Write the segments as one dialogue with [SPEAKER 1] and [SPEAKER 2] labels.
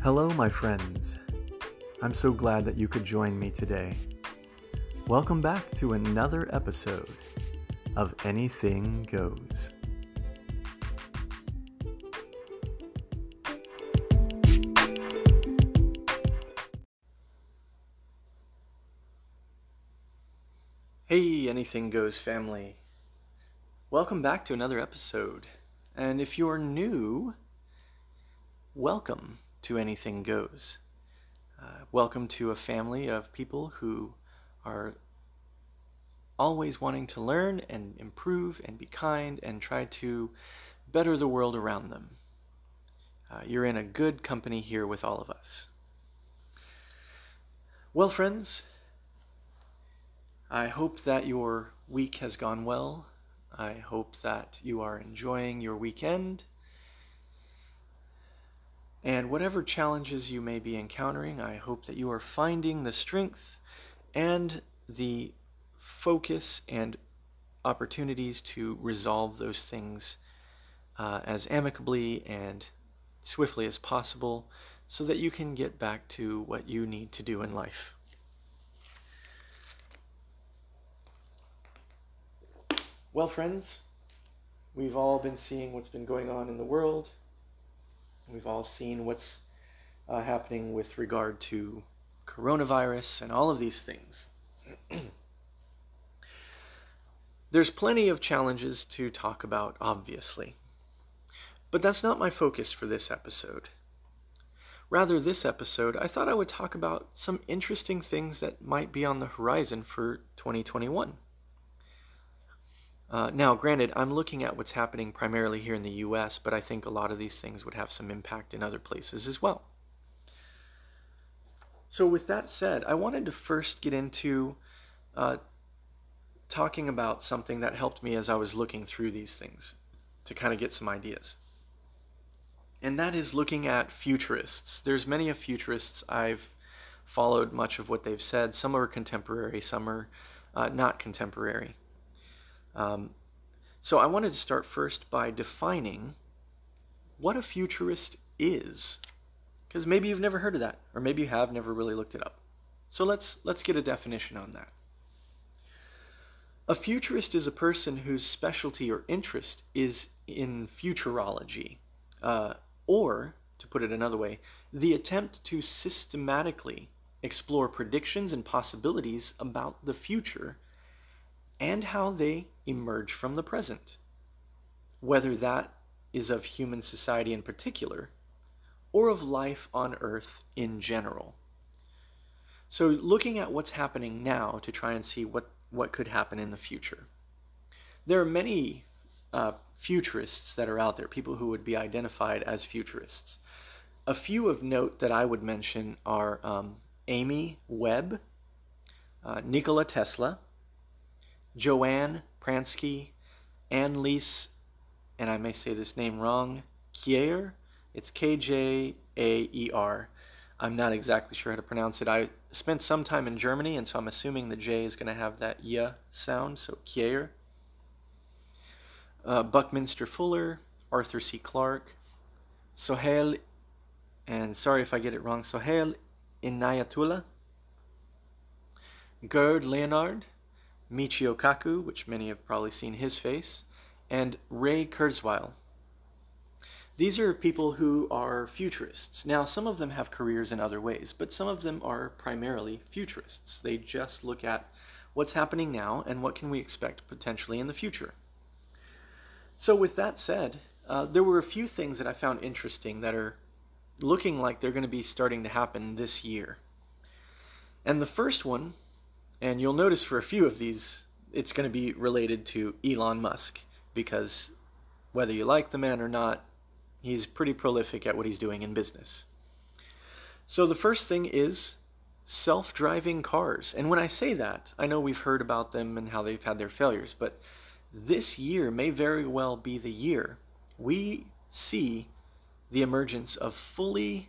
[SPEAKER 1] Hello, my friends. I'm so glad that you could join me today. Welcome back to another episode of Anything Goes. Hey, Anything Goes family. Welcome back to another episode. And if you're new, welcome to Anything Goes. Uh, welcome to a family of people who are always wanting to learn and improve and be kind and try to better the world around them. Uh, you're in a good company here with all of us. Well, friends, I hope that your week has gone well. I hope that you are enjoying your weekend. And whatever challenges you may be encountering, I hope that you are finding the strength and the focus and opportunities to resolve those things uh, as amicably and swiftly as possible so that you can get back to what you need to do in life. Well, friends, we've all been seeing what's been going on in the world. We've all seen what's uh, happening with regard to coronavirus and all of these things. There's plenty of challenges to talk about, obviously. But that's not my focus for this episode. Rather, this episode, I thought I would talk about some interesting things that might be on the horizon for 2021. Uh, now, granted, I'm looking at what's happening primarily here in the US, but I think a lot of these things would have some impact in other places as well. So, with that said, I wanted to first get into uh, talking about something that helped me as I was looking through these things to kind of get some ideas. And that is looking at futurists. There's many of futurists I've followed much of what they've said. Some are contemporary, some are uh, not contemporary. Um, so I wanted to start first by defining what a futurist is, because maybe you've never heard of that, or maybe you have never really looked it up. So let's let's get a definition on that. A futurist is a person whose specialty or interest is in futurology, uh, or, to put it another way, the attempt to systematically explore predictions and possibilities about the future and how they emerge from the present, whether that is of human society in particular or of life on Earth in general. So, looking at what's happening now to try and see what, what could happen in the future. There are many uh, futurists that are out there, people who would be identified as futurists. A few of note that I would mention are um, Amy Webb, uh, Nikola Tesla, Joanne Pransky, Anneliese, and I may say this name wrong, Kier. It's K J A E R. I'm not exactly sure how to pronounce it. I spent some time in Germany, and so I'm assuming the J is going to have that Y sound, so Kier. Uh, Buckminster Fuller, Arthur C. Clarke, Sohail, and sorry if I get it wrong, Sohail Inayatullah, Gerd Leonhard, Michio Kaku, which many have probably seen his face, and Ray Kurzweil. These are people who are futurists. Now, some of them have careers in other ways, but some of them are primarily futurists. They just look at what's happening now and what can we expect potentially in the future. So, with that said, uh, there were a few things that I found interesting that are looking like they're going to be starting to happen this year. And the first one and you'll notice for a few of these, it's going to be related to Elon Musk because whether you like the man or not, he's pretty prolific at what he's doing in business. So the first thing is self driving cars. And when I say that, I know we've heard about them and how they've had their failures, but this year may very well be the year we see the emergence of fully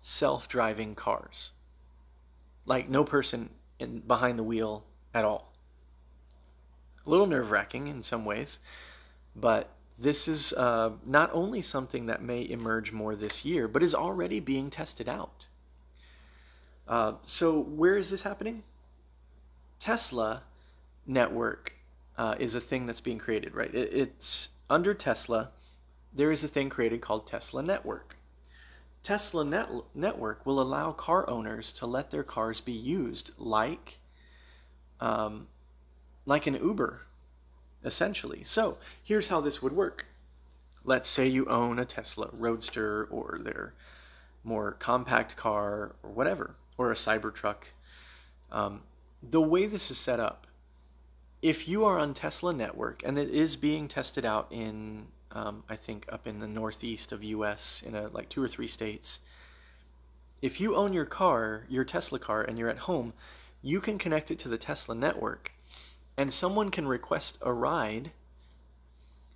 [SPEAKER 1] self driving cars. Like no person in, behind the wheel at all. A little nerve wracking in some ways, but this is uh, not only something that may emerge more this year, but is already being tested out. Uh, so, where is this happening? Tesla network uh, is a thing that's being created, right? It, it's under Tesla. There is a thing created called Tesla Network. Tesla Net- Network will allow car owners to let their cars be used like, um, like an Uber, essentially. So here's how this would work. Let's say you own a Tesla Roadster or their more compact car or whatever, or a Cybertruck. Um, the way this is set up, if you are on Tesla network and it is being tested out in, um, I think up in the northeast of U.S. in a, like two or three states, if you own your car, your Tesla car, and you're at home, you can connect it to the Tesla network, and someone can request a ride.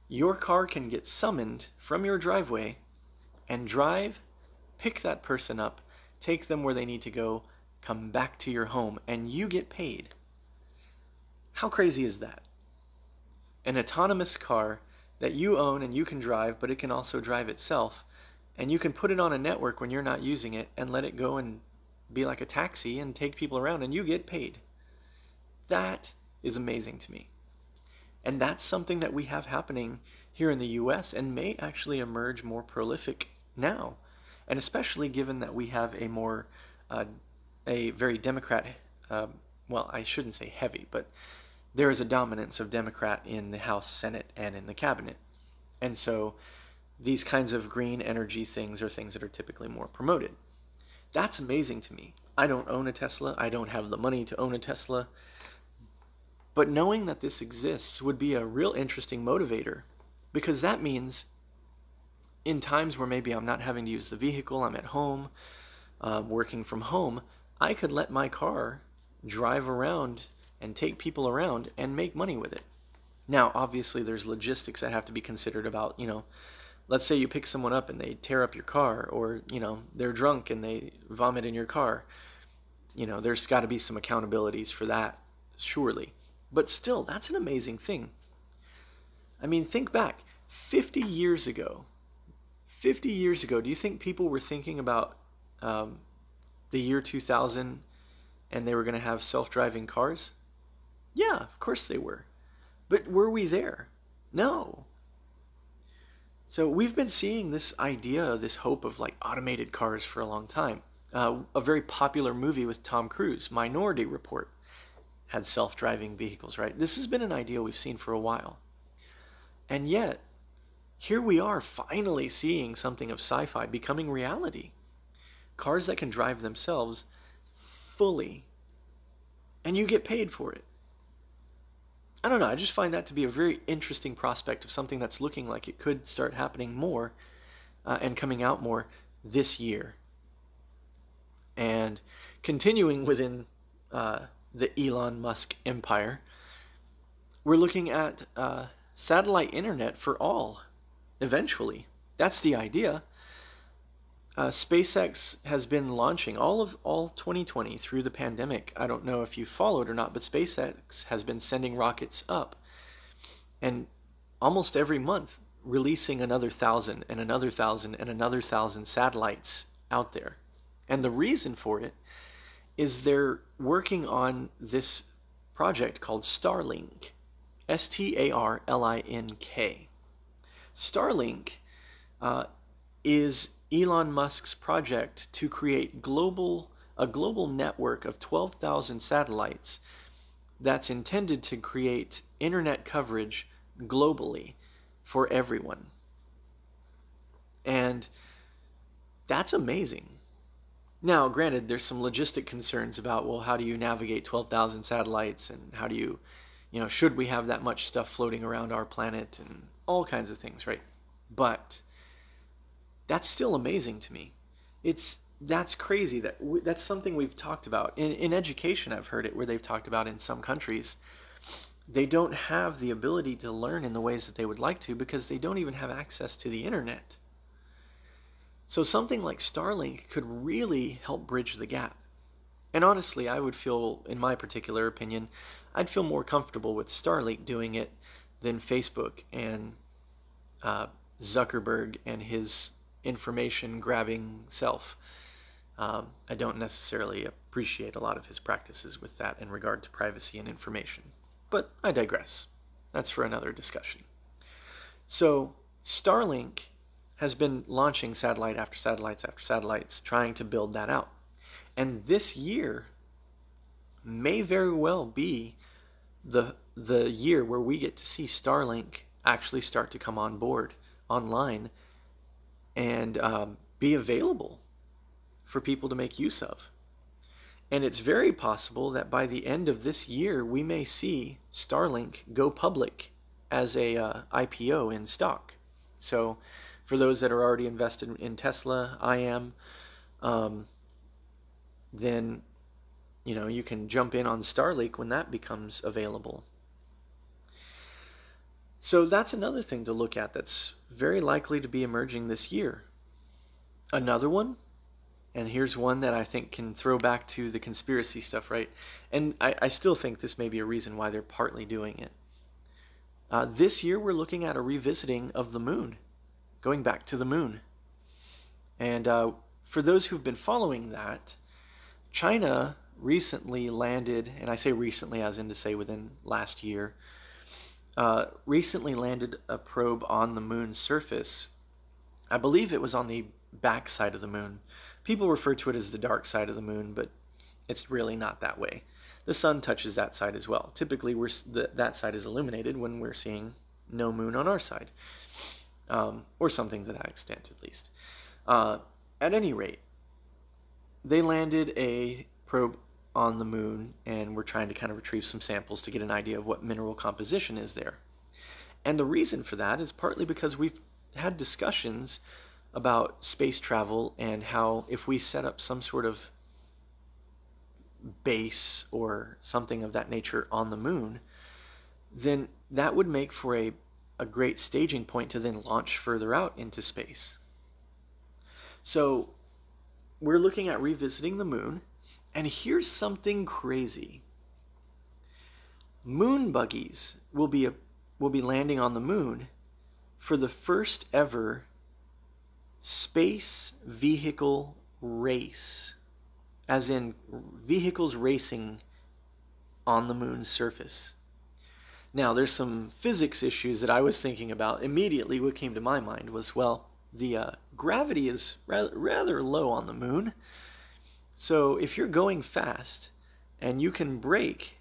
[SPEAKER 1] Your car can get summoned from your driveway and drive, pick that person up, take them where they need to go, come back to your home, and you get paid. How crazy is that? An autonomous car that you own and you can drive, but it can also drive itself, and you can put it on a network when you're not using it and let it go and be like a taxi and take people around, and you get paid. That is amazing to me. And that's something that we have happening here in the US and may actually emerge more prolific now. And especially given that we have a more, uh, a very Democrat, uh, well, I shouldn't say heavy, but there is a dominance of Democrat in the House, Senate, and in the cabinet. And so these kinds of green energy things are things that are typically more promoted. That's amazing to me. I don't own a Tesla. I don't have the money to own a Tesla. But knowing that this exists would be a real interesting motivator because that means in times where maybe I'm not having to use the vehicle, I'm at home, um, working from home, I could let my car drive around and take people around and make money with it. Now, obviously, there's logistics that have to be considered about, you know, let's say you pick someone up and they tear up your car, or, you know, they're drunk and they vomit in your car. You know, there's got to be some accountabilities for that, surely. But still, that's an amazing thing. I mean, think back 50 years ago. 50 years ago, do you think people were thinking about um, the year 2000 and they were going to have self driving cars? Yeah, of course they were. But were we there? No. So we've been seeing this idea, this hope of like automated cars for a long time. Uh, a very popular movie with Tom Cruise, Minority Report had self driving vehicles, right? This has been an idea we've seen for a while. And yet, here we are finally seeing something of sci fi becoming reality. Cars that can drive themselves fully, and you get paid for it. I don't know, I just find that to be a very interesting prospect of something that's looking like it could start happening more uh, and coming out more this year. And continuing within uh, the Elon Musk empire, we're looking at uh, satellite internet for all eventually. That's the idea. Uh, SpaceX has been launching all of all 2020 through the pandemic. I don't know if you followed or not, but SpaceX has been sending rockets up, and almost every month releasing another thousand and another thousand and another thousand satellites out there. And the reason for it is they're working on this project called Starlink. S T A R L I N K. Starlink uh, is Elon Musk's project to create global a global network of 12,000 satellites that's intended to create internet coverage globally for everyone. And that's amazing. Now, granted, there's some logistic concerns about well, how do you navigate 12,000 satellites, and how do you, you know, should we have that much stuff floating around our planet, and all kinds of things, right? But that's still amazing to me. It's that's crazy. That that's something we've talked about in in education. I've heard it where they've talked about in some countries. They don't have the ability to learn in the ways that they would like to because they don't even have access to the internet. So something like Starlink could really help bridge the gap. And honestly, I would feel, in my particular opinion, I'd feel more comfortable with Starlink doing it than Facebook and uh, Zuckerberg and his information grabbing self. Um, I don't necessarily appreciate a lot of his practices with that in regard to privacy and information. But I digress. That's for another discussion. So, Starlink has been launching satellite after satellites after satellites, trying to build that out. And this year may very well be the the year where we get to see Starlink actually start to come on board online and um, be available for people to make use of. And it's very possible that by the end of this year, we may see Starlink go public as a uh, IPO in stock. So, for those that are already invested in Tesla, I am, um, then you know you can jump in on Starlink when that becomes available. So that's another thing to look at that's very likely to be emerging this year. Another one, and here's one that I think can throw back to the conspiracy stuff, right? And I, I still think this may be a reason why they're partly doing it. Uh, this year, we're looking at a revisiting of the moon, going back to the moon. And uh, for those who've been following that, China recently landed, and I say recently as in to say within last year, uh, recently landed a probe on the moon's surface. I believe it was on the back side of the moon. People refer to it as the dark side of the moon, but it's really not that way. The sun touches that side as well. Typically, we're, the, that side is illuminated when we're seeing no moon on our side, um, or something to that extent at least. Uh, at any rate, they landed a probe on the moon and we're trying to kind of retrieve some samples to get an idea of what mineral composition is there. And the reason for that is partly because we've had discussions about space travel and how if we set up some sort of base or something of that nature on the moon, then that would make for a, a great staging point to then launch further out into space. So we're looking at revisiting the moon and here's something crazy. Moon buggies will be a, will be landing on the moon for the first ever space vehicle race, as in vehicles racing on the moon's surface. Now, there's some physics issues that I was thinking about. Immediately, what came to my mind was well, the uh, gravity is rather, rather low on the moon. So if you're going fast and you can break,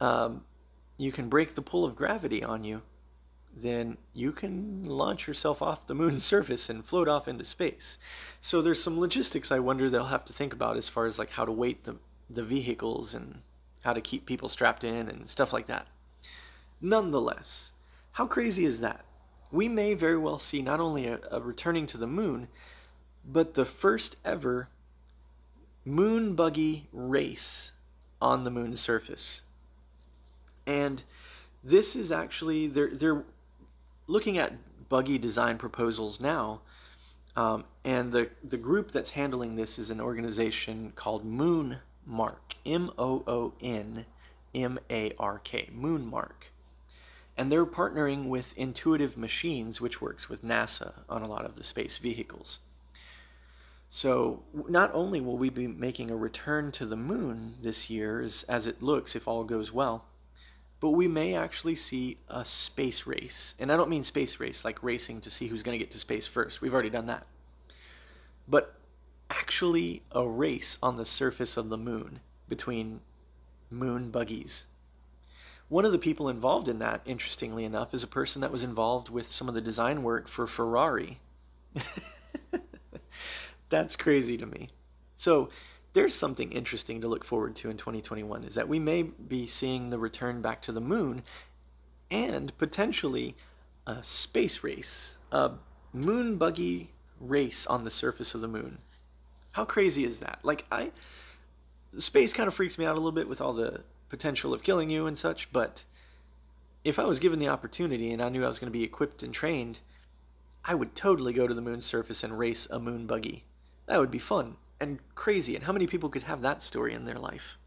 [SPEAKER 1] um, you can break the pull of gravity on you, then you can launch yourself off the moon's surface and float off into space. So there's some logistics I wonder they'll have to think about as far as like how to weight the the vehicles and how to keep people strapped in and stuff like that. Nonetheless, how crazy is that? We may very well see not only a, a returning to the moon, but the first ever moon buggy race on the moon's surface. And this is actually they're they're looking at buggy design proposals now. Um, and the the group that's handling this is an organization called Moon Mark, M O O N M A R K, Moon Mark. And they're partnering with Intuitive Machines, which works with NASA on a lot of the space vehicles. So not only will we be making a return to the moon this year, as, as it looks, if all goes well, but we may actually see a space race. And I don't mean space race like racing to see who's going to get to space first. We've already done that. But actually a race on the surface of the moon between moon buggies. One of the people involved in that, interestingly enough, is a person that was involved with some of the design work for Ferrari. That's crazy to me. So there's something interesting to look forward to in 2021 is that we may be seeing the return back to the moon and potentially a space race, a moon buggy race on the surface of the moon. How crazy is that? Like I space kind of freaks me out a little bit with all the potential of killing you and such, but if I was given the opportunity and I knew I was going to be equipped and trained, I would totally go to the moon's surface and race a moon buggy. That would be fun and crazy. And how many people could have that story in their life?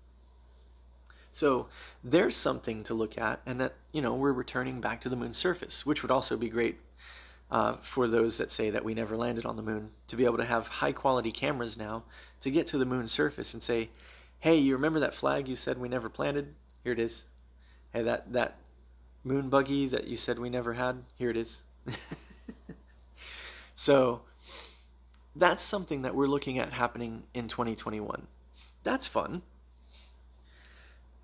[SPEAKER 1] So there's something to look at, and that, you know, we're returning back to the moon's surface, which would also be great uh, for those that say that we never landed on the moon, to be able to have high quality cameras now to get to the moon's surface and say, hey, you remember that flag you said we never planted? Here it is. Hey, that, that moon buggy that you said we never had? Here it is. so that's something that we're looking at happening in 2021. That's fun.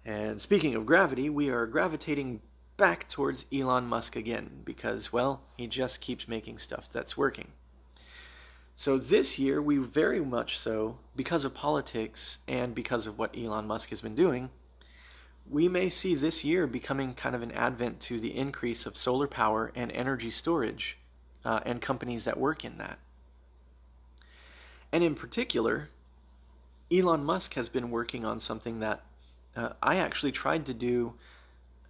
[SPEAKER 1] And speaking of gravity, we are gravitating back towards Elon Musk again because, well, he just keeps making stuff that's working. So this year, we very much so, because of politics and because of what Elon Musk has been doing, we may see this year becoming kind of an advent to the increase of solar power and energy storage uh, and companies that work in that. And in particular, Elon Musk has been working on something that uh, I actually tried to do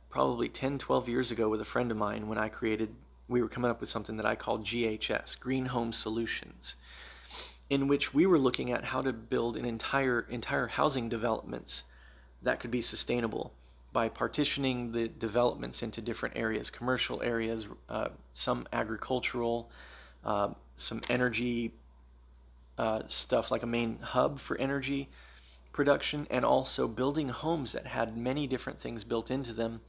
[SPEAKER 1] probably 10, 12 years ago with a friend of mine when I created, we were coming up with something that I called GHS, Green Home Solutions, in which we were looking at how to build an entire, entire housing developments that could be sustainable by partitioning the developments into different areas, commercial areas, uh, some agricultural, uh, some energy uh, stuff like a main hub for energy production, and also building homes that had many different things built into them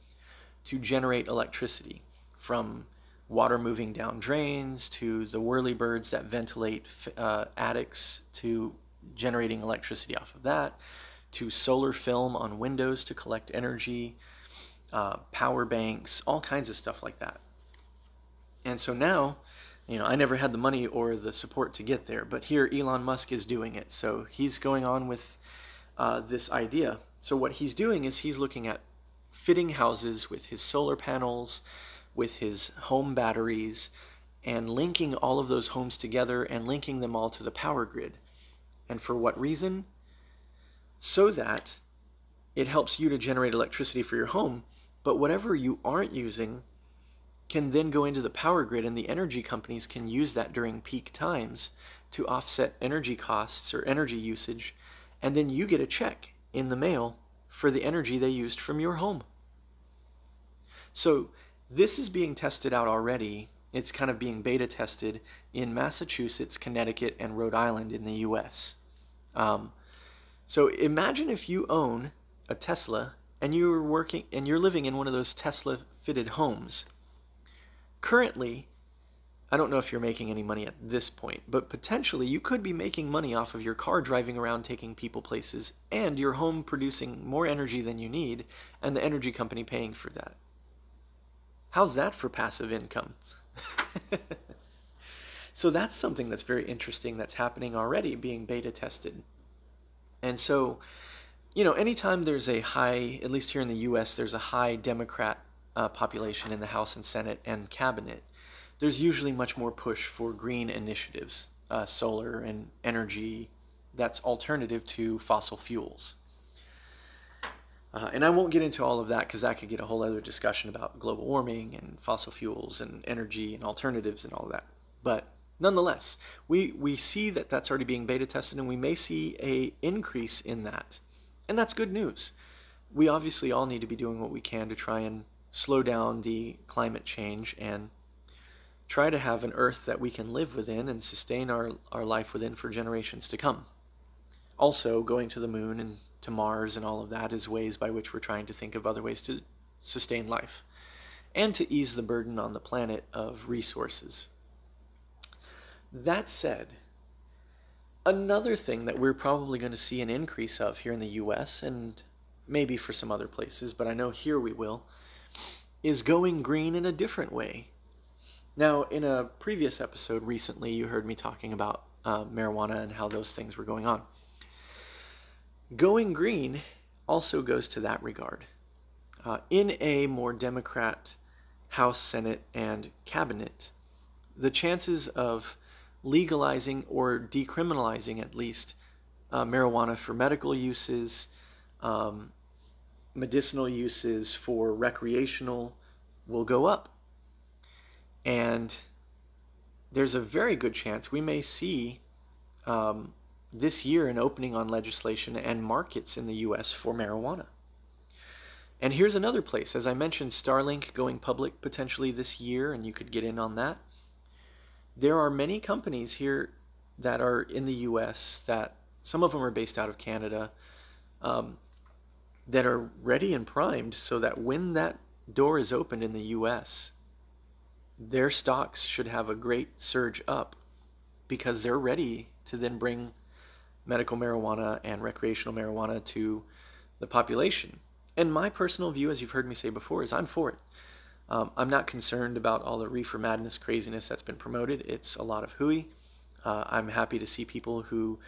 [SPEAKER 1] to generate electricity from water moving down drains to the whirlybirds that ventilate uh, attics to generating electricity off of that to solar film on windows to collect energy, uh, power banks, all kinds of stuff like that. And so now, you know, I never had the money or the support to get there, but here Elon Musk is doing it. So he's going on with uh, this idea. So what he's doing is he's looking at fitting houses with his solar panels, with his home batteries, and linking all of those homes together and linking them all to the power grid. And for what reason? So that it helps you to generate electricity for your home, but whatever you aren't using can then go into the power grid, and the energy companies can use that during peak times to offset energy costs or energy usage, and then you get a check in the mail for the energy they used from your home. So this is being tested out already. It's kind of being beta tested in Massachusetts, Connecticut, and Rhode Island in the US. Um, so imagine if you own a Tesla and you're working and you're living in one of those Tesla fitted homes. Currently, I don't know if you're making any money at this point, but potentially you could be making money off of your car driving around taking people places and your home producing more energy than you need and the energy company paying for that. How's that for passive income? so that's something that's very interesting that's happening already being beta tested. And so, you know, anytime there's a high, at least here in the US, there's a high Democrat uh, population in the House and Senate and cabinet there's usually much more push for green initiatives, uh, solar and energy that's alternative to fossil fuels. Uh, and I won't get into all of that because that could get a whole other discussion about global warming and fossil fuels and energy and alternatives and all that. But nonetheless, we, we see that that's already being beta tested and we may see a increase in that. And that's good news. We obviously all need to be doing what we can to try and slow down the climate change and try to have an earth that we can live within and sustain our, our life within for generations to come. Also, going to the moon and to Mars and all of that is ways by which we're trying to think of other ways to sustain life and to ease the burden on the planet of resources. That said, another thing that we're probably going to see an increase of here in the US and maybe for some other places, but I know here we will, is going green in a different way. Now, in a previous episode recently, you heard me talking about uh, marijuana and how those things were going on. Going green also goes to that regard. Uh, in a more Democrat House, Senate, and cabinet, the chances of legalizing or decriminalizing at least uh, marijuana for medical uses, um, medicinal uses for recreational will go up. And there's a very good chance we may see um, this year an opening on legislation and markets in the US for marijuana. And here's another place. As I mentioned, Starlink going public potentially this year, and you could get in on that. there are many companies here that are in the U.S. that some of them are based out of Canada um, that are ready and primed so that when that door is opened in the U.S., their stocks should have a great surge up because they're ready to then bring medical marijuana and recreational marijuana to the population. And my personal view, as you've heard me say before, is I'm for it. Um, I'm not concerned about all the reefer madness craziness that's been promoted. It's a lot of hooey. Uh, I'm happy to see people who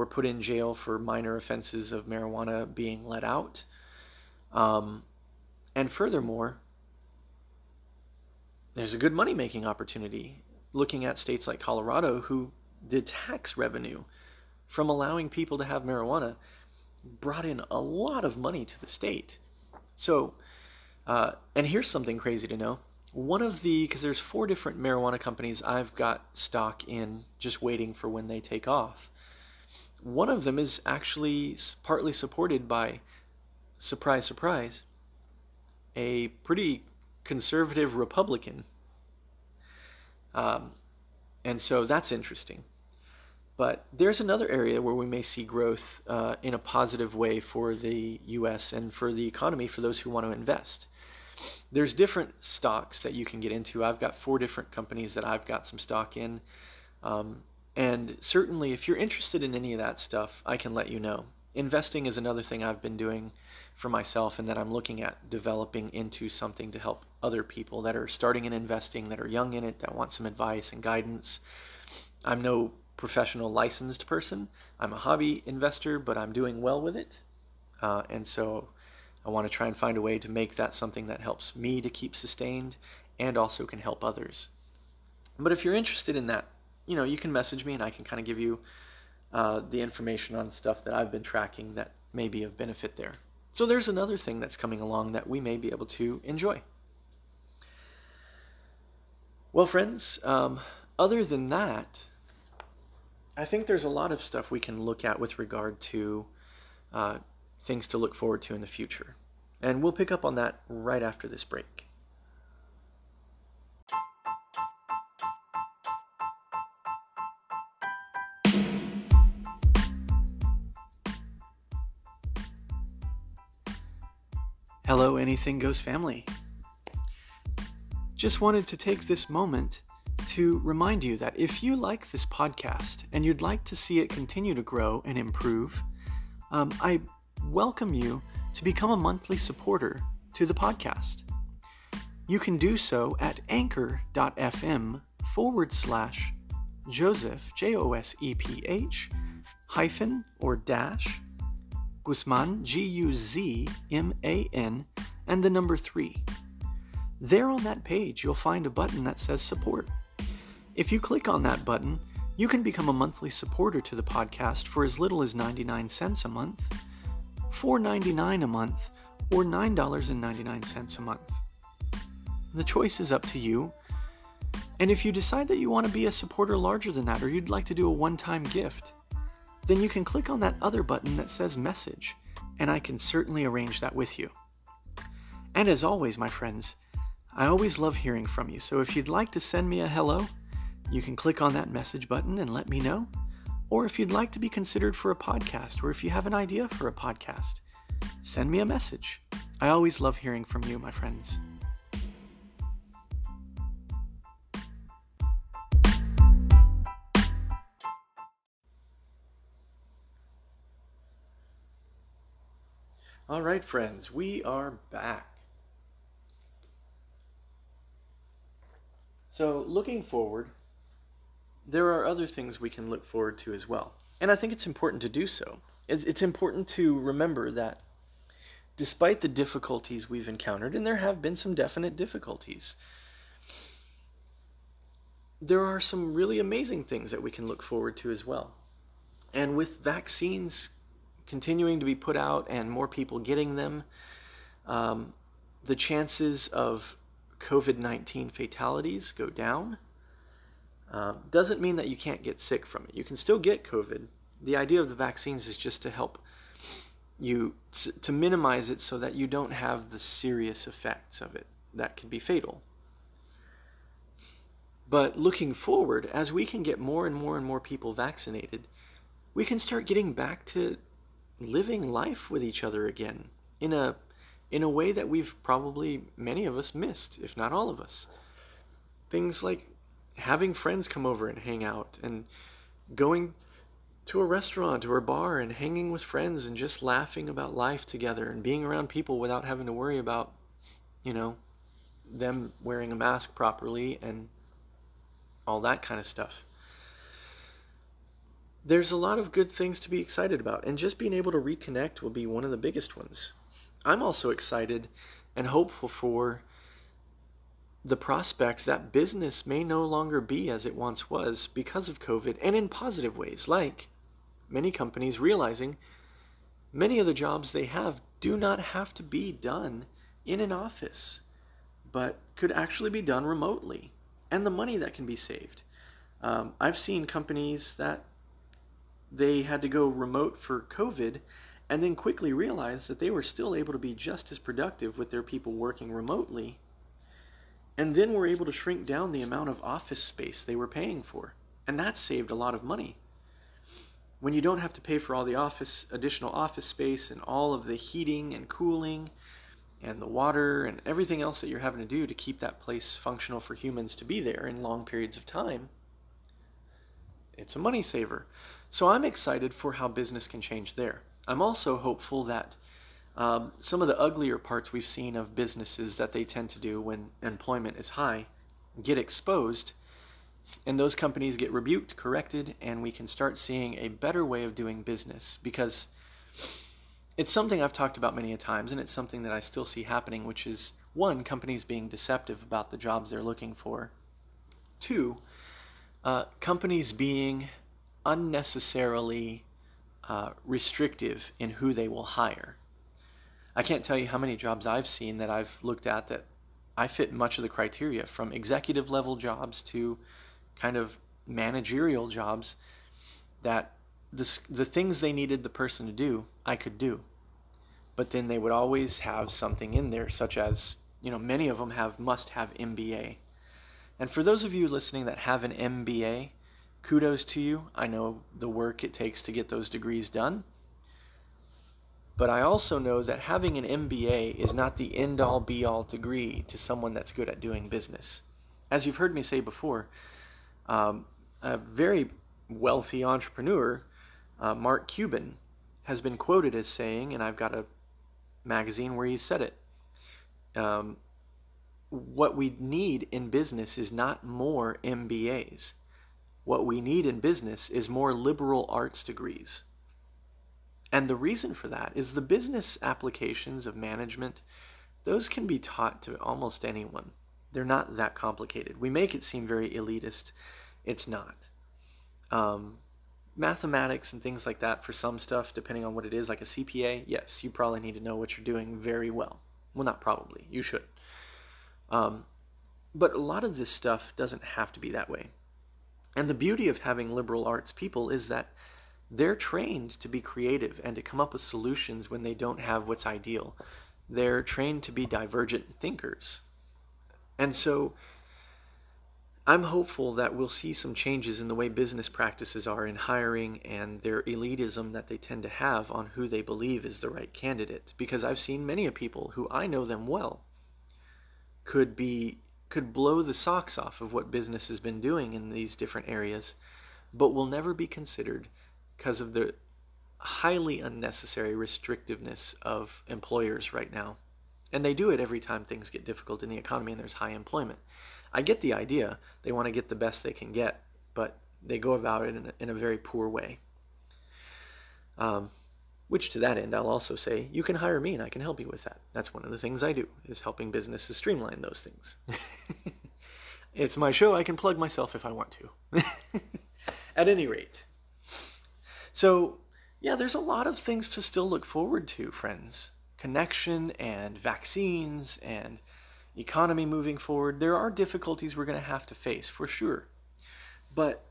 [SPEAKER 1] were put in jail for minor offenses of marijuana being let out. Um, and furthermore, there's a good money making opportunity looking at states like Colorado who the tax revenue from allowing people to have marijuana brought in a lot of money to the state. So, uh, and here's something crazy to know. One of the, because there's four different marijuana companies I've got stock in, just waiting for when they take off. One of them is actually partly supported by, surprise, surprise, a pretty conservative Republican. Um, and so that's interesting. But there's another area where we may see growth uh, in a positive way for the U.S. and for the economy for those who want to invest. There's different stocks that you can get into. I've got four different companies that I've got some stock in. Um, and certainly, if you're interested in any of that stuff, I can let you know. Investing is another thing I've been doing for myself and that I'm looking at developing into something to help other people that are starting in investing, that are young in it, that want some advice and guidance. I'm no professional licensed person. I'm a hobby investor, but I'm doing well with it. Uh, and so I want to try and find a way to make that something that helps me to keep sustained and also can help others. But if you're interested in that, you know, you can message me and I can kind of give you uh, the information on stuff that I've been tracking that may be of benefit there. So there's another thing that's coming along that we may be able to enjoy. Well, friends, um, other than that, I think there's a lot of stuff we can look at with regard to uh, things to look forward to in the future. And we'll pick up on that right after this break. Anything Goes family. Just wanted to take this moment to remind you that if you like this podcast and you'd like to see it continue to grow and improve, um, I welcome you to become a monthly supporter to the podcast. You can do so at anchor.fm forward slash Joseph, J O S E P H, hyphen or dash, Guzman, G U Z M A N, and the number three. There on that page, you'll find a button that says support. If you click on that button, you can become a monthly supporter to the podcast for as little as 99 cents a month, $4.99 a month, or $9.99 a month. The choice is up to you. And if you decide that you want to be a supporter larger than that, or you'd like to do a one time gift, then you can click on that other button that says message, and I can certainly arrange that with you. And as always, my friends, I always love hearing from you, so if you'd like to send me a hello, you can click on that message button and let me know. Or if you'd like to be considered for a podcast, or if you have an idea for a podcast, send me a message. I always love hearing from you, my friends. All right, friends, we are back. So, looking forward, there are other things we can look forward to as well. And I think it's important to do so. It's, it's important to remember that despite the difficulties we've encountered, and there have been some definite difficulties, there are some really amazing things that we can look forward to as well. And with vaccines continuing to be put out and more people getting them, um, the chances of COVID 19 fatalities go down. Uh, doesn't mean that you can't get sick from it. You can still get COVID. The idea of the vaccines is just to help you to minimize it so that you don't have the serious effects of it that can be fatal. But looking forward, as we can get more and more and more people vaccinated, we can start getting back to living life with each other again in a in a way that we've probably many of us missed, if not all of us. Things like having friends come over and hang out and going to a restaurant or a bar and hanging with friends and just laughing about life together and being around people without having to worry about, you know, them wearing a mask properly and all that kind of stuff. There's a lot of good things to be excited about, and just being able to reconnect will be one of the biggest ones. I'm also excited and hopeful for the prospect that business may no longer be as it once was because of COVID and in positive ways, like many companies realizing many of the jobs they have do not have to be done in an office, but could actually be done remotely, and the money that can be saved. Um, I've seen companies that they had to go remote for COVID and then quickly realized that they were still able to be just as productive with their people working remotely, and then were able to shrink down the amount of office space they were paying for. And that saved a lot of money. When you don't have to pay for all the office additional office space and all of the heating and cooling and the water and everything else that you're having to do to keep that place functional for humans to be there in long periods of time it's a money saver. So i'm excited for how business can change there i'm also hopeful that um, some of the uglier parts we've seen of businesses that they tend to do when employment is high get exposed and those companies get rebuked, corrected, and we can start seeing a better way of doing business because it's something I've talked about many a times and it's something that I still see happening, which is one, companies being deceptive about the jobs they're looking for. Two, uh, companies being unnecessarily uh, restrictive in who they will hire. I can't tell you how many jobs I've seen that I've looked at that I fit much of the criteria from executive level jobs to kind of managerial jobs that the, the things they needed the person to do, I could do. But then they would always have something in there, such as, you know, many of them have must have MBA. And for those of you listening that have an MBA, kudos to you. I know the work it takes to get those degrees done. But I also know that having an MBA is not the end all be all degree to someone that's good at doing business. As you've heard me say before, um, a very wealthy entrepreneur, uh, Mark Cuban, has been quoted as saying, and I've got a magazine where he said it. Um, what we need in business is not more MBAs. What we need in business is more liberal arts degrees. And the reason for that is the business applications of management, those can be taught to almost anyone. They're not that complicated. We make it seem very elitist it's not. Um, mathematics and things like that for some stuff, depending on what it is, like a CPA, yes, you probably need to know what you're doing very well. Well, not probably, you should. Um, but a lot of this stuff doesn't have to be that way. And the beauty of having liberal arts people is that they're trained to be creative and to come up with solutions when they don't have what's ideal. They're trained to be divergent thinkers. And so I'm hopeful that we'll see some changes in the way business practices are in hiring and their elitism that they tend to have on who they believe is the right candidate. Because I've seen many of people who I know them well could be could blow the socks off of what business has been doing in these different areas, but will never be considered because of the highly unnecessary restrictiveness of employers right now. And they do it every time things get difficult in the economy and there's high employment. I get the idea. They want to get the best they can get, but they go about it in a, in a very poor way. Um, which to that end, I'll also say you can hire me and I can help you with that. That's one of the things I do is helping businesses streamline those things. it's my show. I can plug myself if I want to. At any rate, so yeah, there's a lot of things to still look forward to, friends. Connection and vaccines and economy moving forward. There are difficulties we're going to have to face for sure. But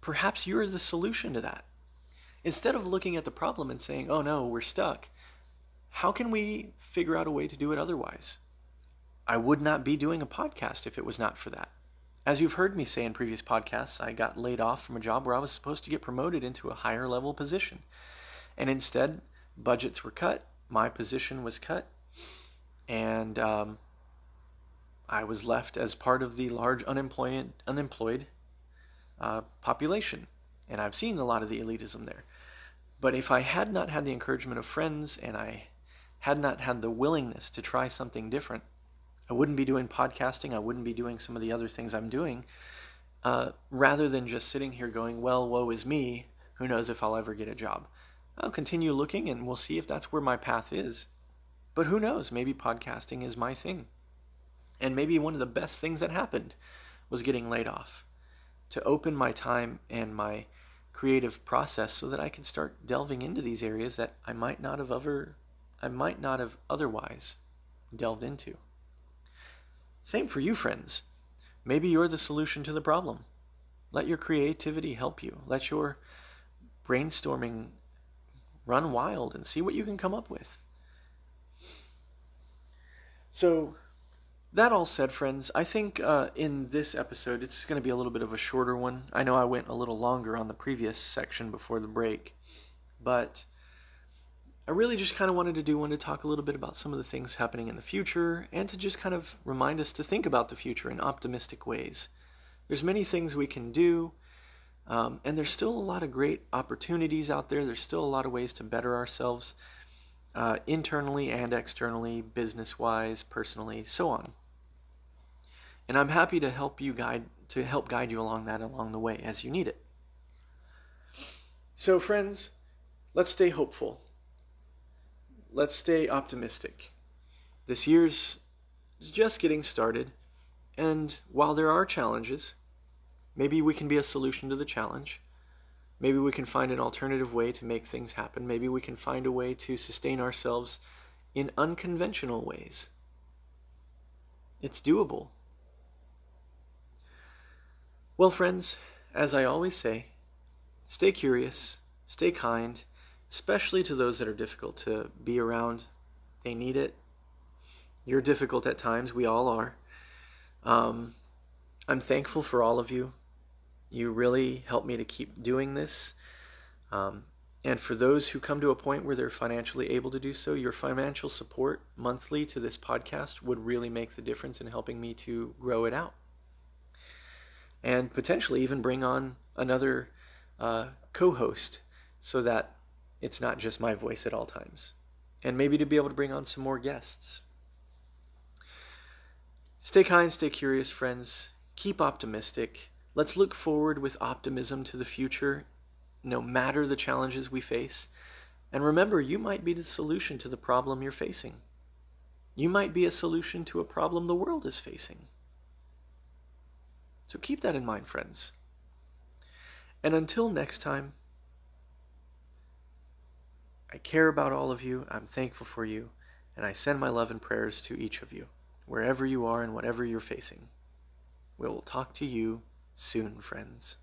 [SPEAKER 1] perhaps you're the solution to that. Instead of looking at the problem and saying, oh no, we're stuck, how can we figure out a way to do it otherwise? I would not be doing a podcast if it was not for that. As you've heard me say in previous podcasts, I got laid off from a job where I was supposed to get promoted into a higher level position. And instead, budgets were cut, my position was cut, and um, I was left as part of the large unemployed, unemployed uh, population. And I've seen a lot of the elitism there. But if I had not had the encouragement of friends and I had not had the willingness to try something different, I wouldn't be doing podcasting. I wouldn't be doing some of the other things I'm doing. Uh, rather than just sitting here going, well, woe is me. Who knows if I'll ever get a job? I'll continue looking and we'll see if that's where my path is. But who knows? Maybe podcasting is my thing. And maybe one of the best things that happened was getting laid off to open my time and my creative process so that I can start delving into these areas that I might not have ever I might not have otherwise delved into. Same for you, friends. Maybe you're the solution to the problem. Let your creativity help you. Let your brainstorming run wild and see what you can come up with. So, that all said, friends, I think uh, in this episode it's going to be a little bit of a shorter one. I know I went a little longer on the previous section before the break, but I really just kind of wanted to do one to talk a little bit about some of the things happening in the future and to just kind of remind us to think about the future in optimistic ways. There's many things we can do, um, and there's still a lot of great opportunities out there. There's still a lot of ways to better ourselves uh, internally and externally, business wise, personally, so on. And I'm happy to help you guide to help guide you along that along the way as you need it. So friends, let's stay hopeful. Let's stay optimistic. This year's just getting started, and while there are challenges, maybe we can be a solution to the challenge. Maybe we can find an alternative way to make things happen. Maybe we can find a way to sustain ourselves in unconventional ways. It's doable. Well, friends, as I always say, stay curious, stay kind, especially to those that are difficult to be around. They need it. You're difficult at times, we all are. Um, I'm thankful for all of you. You really help me to keep doing this. Um, and for those who come to a point where they're financially able to do so, your financial support monthly to this podcast would really make the difference in helping me to grow it out and potentially even bring on another uh, co host so that it's not just my voice at all times. And maybe to be able to bring on some more guests. Stay kind, stay curious, friends. Keep optimistic. Let's look forward with optimism to the future, no matter the challenges we face. And remember, you might be the solution to the problem you're facing. You might be a solution to a problem the world is facing. So keep that in mind, friends. And until next time, I care about all of you. I'm thankful for you. And I send my love and prayers to each of you, wherever you are and whatever you're facing. We will talk to you soon, friends.